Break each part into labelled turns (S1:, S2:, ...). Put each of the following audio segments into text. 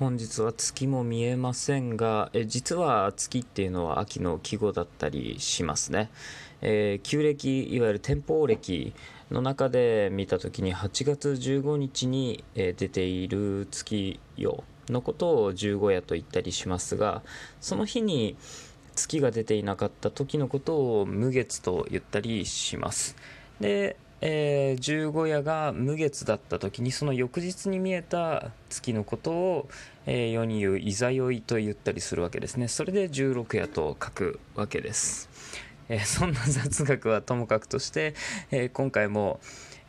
S1: 本日は月も見えませんが、え実は月っていうのは秋の季語だったりしますね。えー、旧暦、いわゆる天保暦の中で見た時に8月15日に、え出ている月夜のことを十五夜と言ったりしますが、その日に月が出ていなかった時のことを無月と言ったりします。で、えー、十五夜が無月だった時にその翌日に見えた月のことを、えー、世に言う「いざよい」と言ったりするわけですねそれで十六夜と書くわけです、えー、そんな雑学はともかくとして、え今回も、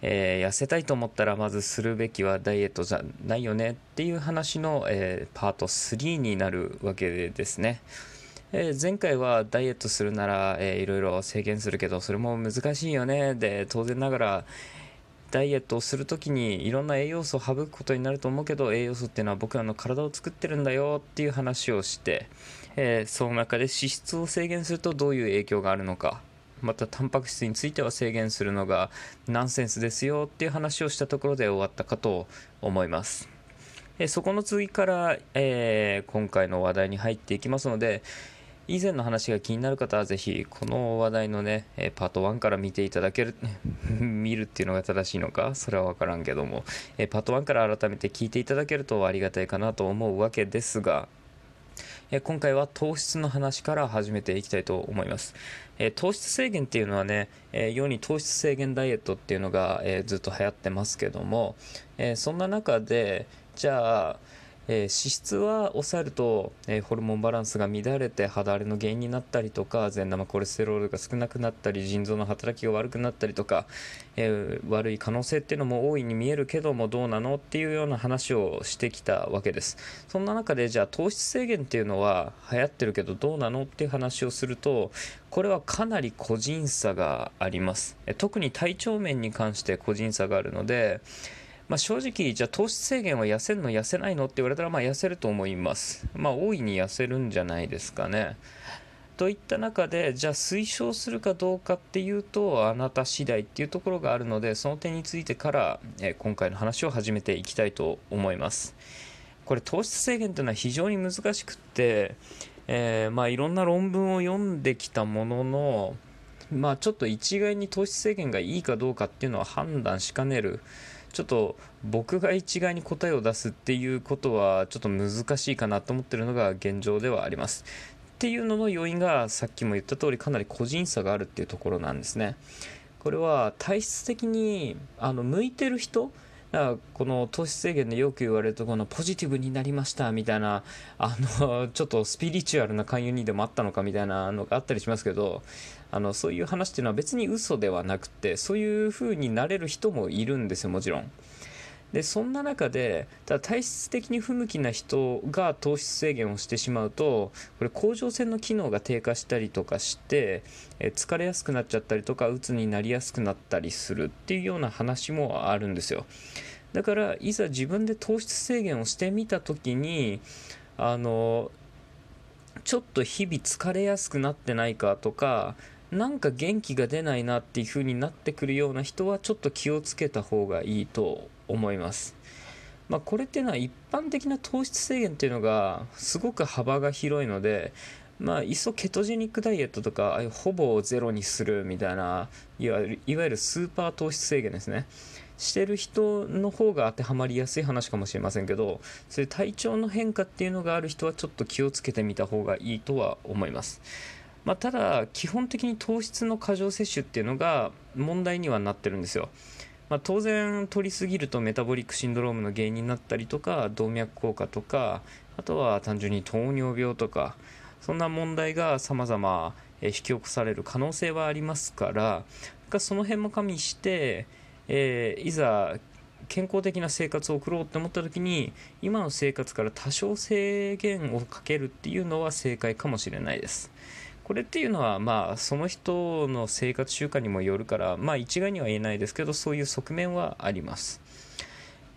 S1: え痩せたいと思ったらまずするべきはダイエットじゃないよねっていう話の、えパート3になるわけですね。えー、前回はダイエットするなら、えー、いろいろ制限するけどそれも難しいよねで当然ながらダイエットをする時にいろんな栄養素を省くことになると思うけど栄養素っていうのは僕らの体を作ってるんだよっていう話をして、えー、その中で脂質を制限するとどういう影響があるのかまたタンパク質については制限するのがナンセンスですよっていう話をしたところで終わったかと思います。えそこの次から、えー、今回の話題に入っていきますので、以前の話が気になる方はぜひこの話題のね、パート1から見ていただける、見るっていうのが正しいのかそれはわからんけども、パート1から改めて聞いていただけるとありがたいかなと思うわけですが、今回は糖質の話から始めていきたいと思います。糖質制限っていうのはね、世に糖質制限ダイエットっていうのがずっと流行ってますけども、そんな中で、じゃあ、えー、脂質は抑えると、えー、ホルモンバランスが乱れて肌荒れの原因になったりとか善玉コレステロールが少なくなったり腎臓の働きが悪くなったりとか、えー、悪い可能性っていうのも大いに見えるけどもどうなのっていうような話をしてきたわけです。そんな中でじゃあ糖質制限っていうのは流行ってるけどどうなのっていう話をするとこれはかなり個人差があります。特に体調面に関して個人差があるのでまあ、正直、じゃあ糖質制限は痩せるの痩せないのって言われたら、まあ、痩せると思います。まあ、大いに痩せるんじゃないですかね。といった中で、じゃあ推奨するかどうかっていうと、あなた次第っていうところがあるので、その点についてから、えー、今回の話を始めていきたいと思います。これ、糖質制限というのは非常に難しくって、えー、まあ、いろんな論文を読んできたものの、まあ、ちょっと一概に糖質制限がいいかどうかっていうのは判断しかねる。ちょっと僕が一概に答えを出すっていうことはちょっと難しいかなと思ってるのが現状ではあります。っていうのの要因がさっきも言った通りかなり個人差があるっていうところなんですね。これは体質的にあの向いてる人だからこの糖質制限でよく言われるとこのポジティブになりましたみたいなあの ちょっとスピリチュアルな勧誘にでもあったのかみたいなのがあったりしますけどあのそういう話っていうのは別に嘘ではなくてそういう風になれる人もいるんですよもちろん。でそんな中でただ体質的に不向きな人が糖質制限をしてしまうとこれ甲状腺の機能が低下したりとかしてえ疲れやすくなっちゃったりとかうつになりやすくなったりするっていうような話もあるんですよ。だからいざ自分で糖質制限をしてみた時にあのちょっと日々疲れやすくなってないかとかなんか元気が出ないなっていう風になってくるような人はちょっと気をつけた方がいいと思います。まあ、これっていうのは一般的な糖質制限っていうのがすごく幅が広いので、まあ、いっそケトジェニックダイエットとかほぼゼロにするみたいないわゆるいわゆるスーパー糖質制限ですねしてる人の方が当てはまりやすい話かもしれませんけどそういう体調の変化っていうのがある人はちょっと気をつけてみた方がいいとは思います。まあ、ただ基本的に糖質の過剰摂取っていうのが問題にはなってるんですよ。まあ、当然取りすぎるとメタボリックシンドロームの原因になったりとか動脈硬化とかあとは単純に糖尿病とかそんな問題が様々引き起こされる可能性はありますからその辺も加味して、えー、いざ健康的な生活を送ろうって思った時に今の生活から多少制限をかけるっていうのは正解かもしれないです。これっていうのは、まあ、その人の生活習慣にもよるから、まあ、一概には言えないですけど、そういう側面はあります。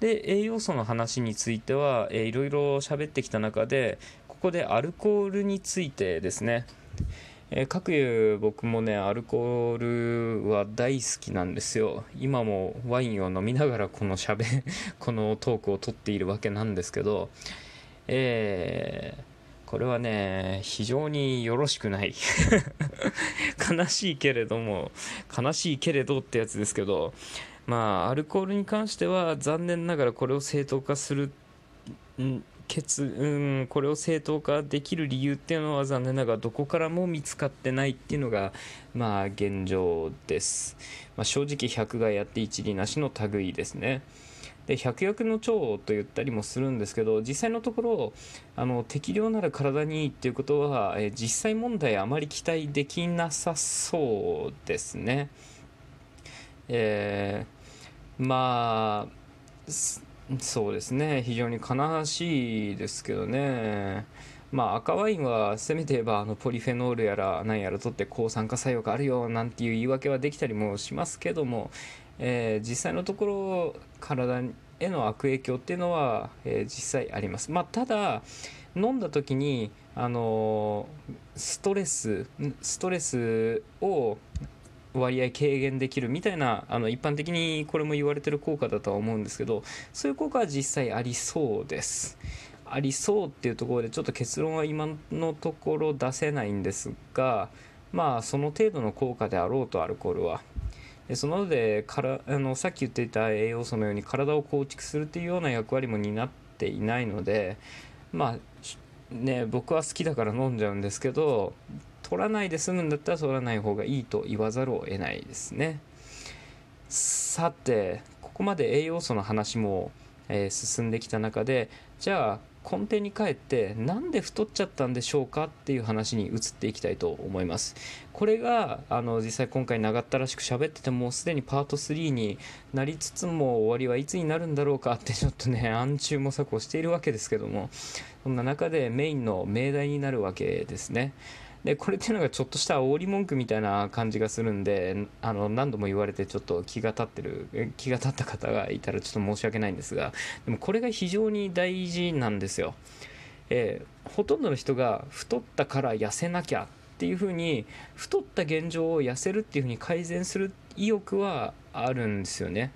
S1: で、栄養素の話については、えー、いろいろ喋ってきた中で、ここでアルコールについてですね、えー、各有僕もね、アルコールは大好きなんですよ。今もワインを飲みながらこの喋、このトークをとっているわけなんですけど、えー、これはね非常によろしくない。悲しいけれども悲しいけれどってやつですけどまあアルコールに関しては残念ながらこれを正当化する決うんこれを正当化できる理由っていうのは残念ながらどこからも見つかってないっていうのがまあ現状です、まあ、正直百害あって一理なしの類ですね。で百薬の長と言ったりもするんですけど実際のところあの適量なら体にいいっていうことは、え実際問題あまり期待できなさそうですね。えー、まあそうですね。非常に悲しいですけどね。まあ赤ワインはせめて言えばあのポリフェノールやら何やらとって抗酸化作用があるよなんていう言い訳はできたりもしますけども、えー、実際のところ体への悪影響っていうのは、えー、実際あります。まあただ飲んだ時にあのストレスストレスを割合軽減できるみたいなあの一般的にこれも言われてる効果だとは思うんですけどそういう効果は実際ありそうです。ありそうっていうところでちょっと結論は今のところ出せないんですがまあその程度の効果であろうとアルコールは。でそののでからあのさっき言っていた栄養素のように体を構築するっていうような役割も担っていないのでまあね僕は好きだから飲んじゃうんですけど取らないで済むんだったら取らない方がいいと言わざるを得ないですね。さてここまで栄養素の話も、えー、進んできた中でじゃあ根底に帰ってなんで太っちゃったんでしょうかっていう話に移っていきたいと思います。これがあの実際今回長ったらしく喋っててもうすでにパート3になりつつも終わりはいつになるんだろうかってちょっとね 暗中模索をしているわけですけどもそんな中でメインの命題になるわけですね。でこれっていうのがちょっとした煽り文句みたいな感じがするんであの何度も言われてちょっと気が立ってる気が立った方がいたらちょっと申し訳ないんですがでもこれが非常に大事なんですよ、えー、ほとんどの人が太ったから痩せなきゃっていうふうに太った現状を痩せるっていうふうに改善する意欲はあるんですよね。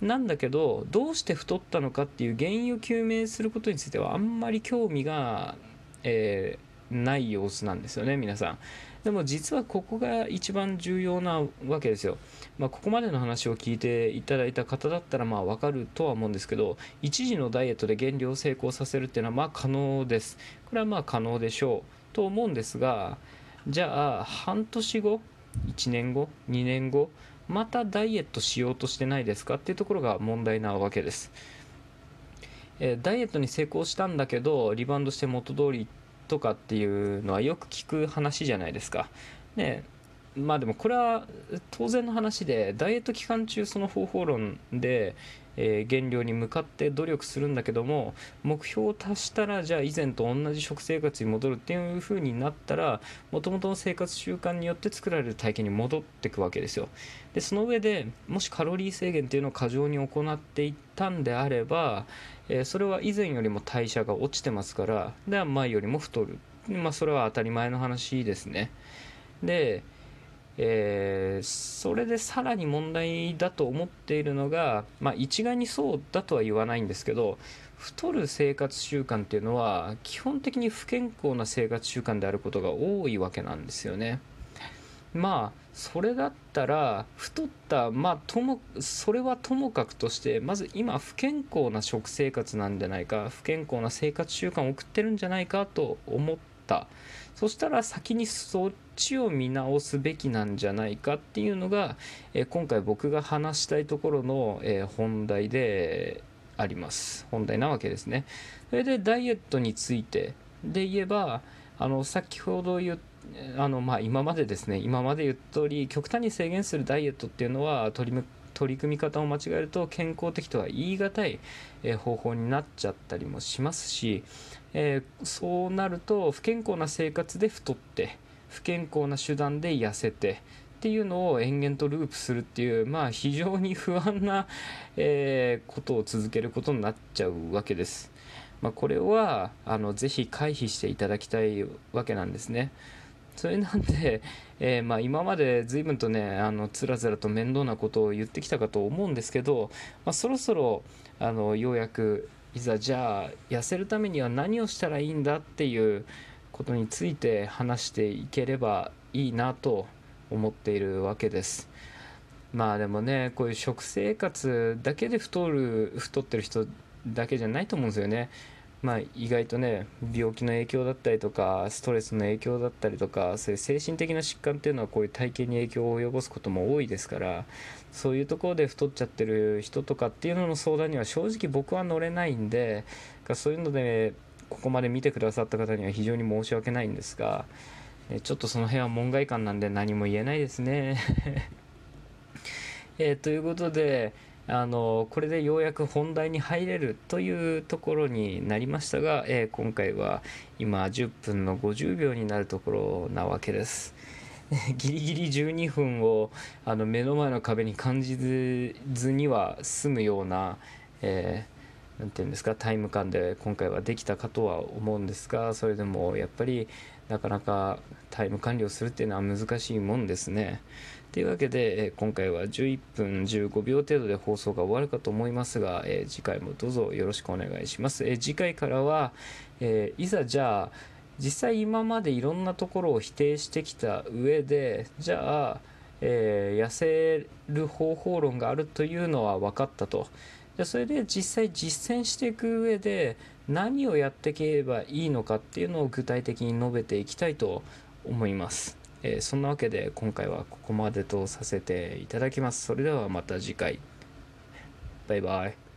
S1: なんだけどどうして太ったのかっていう原因を究明することについてはあんまり興味が、えーない様子なんですよね皆さん。でも実はここが一番重要なわけですよ、まあ、ここまでの話を聞いていただいた方だったらまあ分かるとは思うんですけど一時のダイエットで減量を成功させるっていうのはまあ可能です。これはまあ可能でしょうと思うんですがじゃあ半年後1年後2年後またダイエットしようとしてないですかっていうところが問題なわけです。えダイエットに成功したんだけどリバウンドして元通りとかっていうのはよく聞く話じゃないですか。ねまあでもこれは当然の話でダイエット期間中その方法論で、えー、減量に向かって努力するんだけども目標を達したらじゃあ以前と同じ食生活に戻るっていう風になったらもともとの生活習慣によって作られる体型に戻っていくわけですよ。でその上でもしカロリー制限っていうのを過剰に行っていったんであればえー、それは以前よりも代謝が落ちてますからでは前よりも太る、まあ、それは当たり前の話ですね。で、えー、それでさらに問題だと思っているのが、まあ、一概にそうだとは言わないんですけど太る生活習慣っていうのは基本的に不健康な生活習慣であることが多いわけなんですよね。まあそれだったら太ったまあともそれはともかくとしてまず今不健康な食生活なんじゃないか不健康な生活習慣を送ってるんじゃないかと思ったそしたら先にそちを見直すべきなんじゃないかっていうのが、え今回僕が話したいところの、え本題であります。本題なわけですね。それでダイエットについて。で言えばあの先ほど言ったあのまあ、今までですね。今まで言った通り極端に制限するダイエットっていうのは取り取り組み方を間違えると健康的とは言い難い、え方法になっちゃったりもしますし、えー、そうなると不健康な生活で太って不健康な手段で痩せてっていうのを延々とループするっていう、まあ、非常に不安な、えー、ことを続けることになっちゃうわけです。まあ、これはあのぜひ回避していただきたいわけなんですね。それなんで、えー、まあ、今まで随分とねあのつらつらと面倒なことを言ってきたかと思うんですけど、まあ、そろそろあのようやくいざじゃあ痩せるためには何をしたらいいんだっていうことについて話していければいいなと思っているわけです。まあでもねこういう食生活だけで太る太ってる人だけじゃないと思うんですよね。まあ、意外とね病気の影響だったりとかストレスの影響だったりとかそういう精神的な疾患っていうのはこういう体型に影響を及ぼすことも多いですからそういうところで太っちゃってる人とかっていうのの相談には正直僕は乗れないんでそういうのでここまで見てくださった方には非常に申し訳ないんですがちょっとその辺は門外漢なんで何も言えないですね えー、ということであのこれでようやく本題に入れるというところになりましたが、えー、今回は今10分の50秒になるところなわけです。ギリギリ12分をあの目の前の壁に感じずには済むような、えー、て言うんですかタイム感で今回はできたかとは思うんですがそれでもやっぱりなかなかタイム管理をするっていうのは難しいもんですね。というわけで、今回は11分15秒程度で放送が終わるかと思いますが、え次回もどうぞよろしくお願いします。え次回からは、えいざじゃあ実際今までいろんなところを否定してきた上でじゃあ、え、痩せる方法論があるというのは分かったとでそれで実際実践していく上で何をやっていけばいいのかっていうのを具体的に述べていきたいと思います。えー、そんなわけで今回はここまでとさせていただきます。それではまた次回。バイバイ。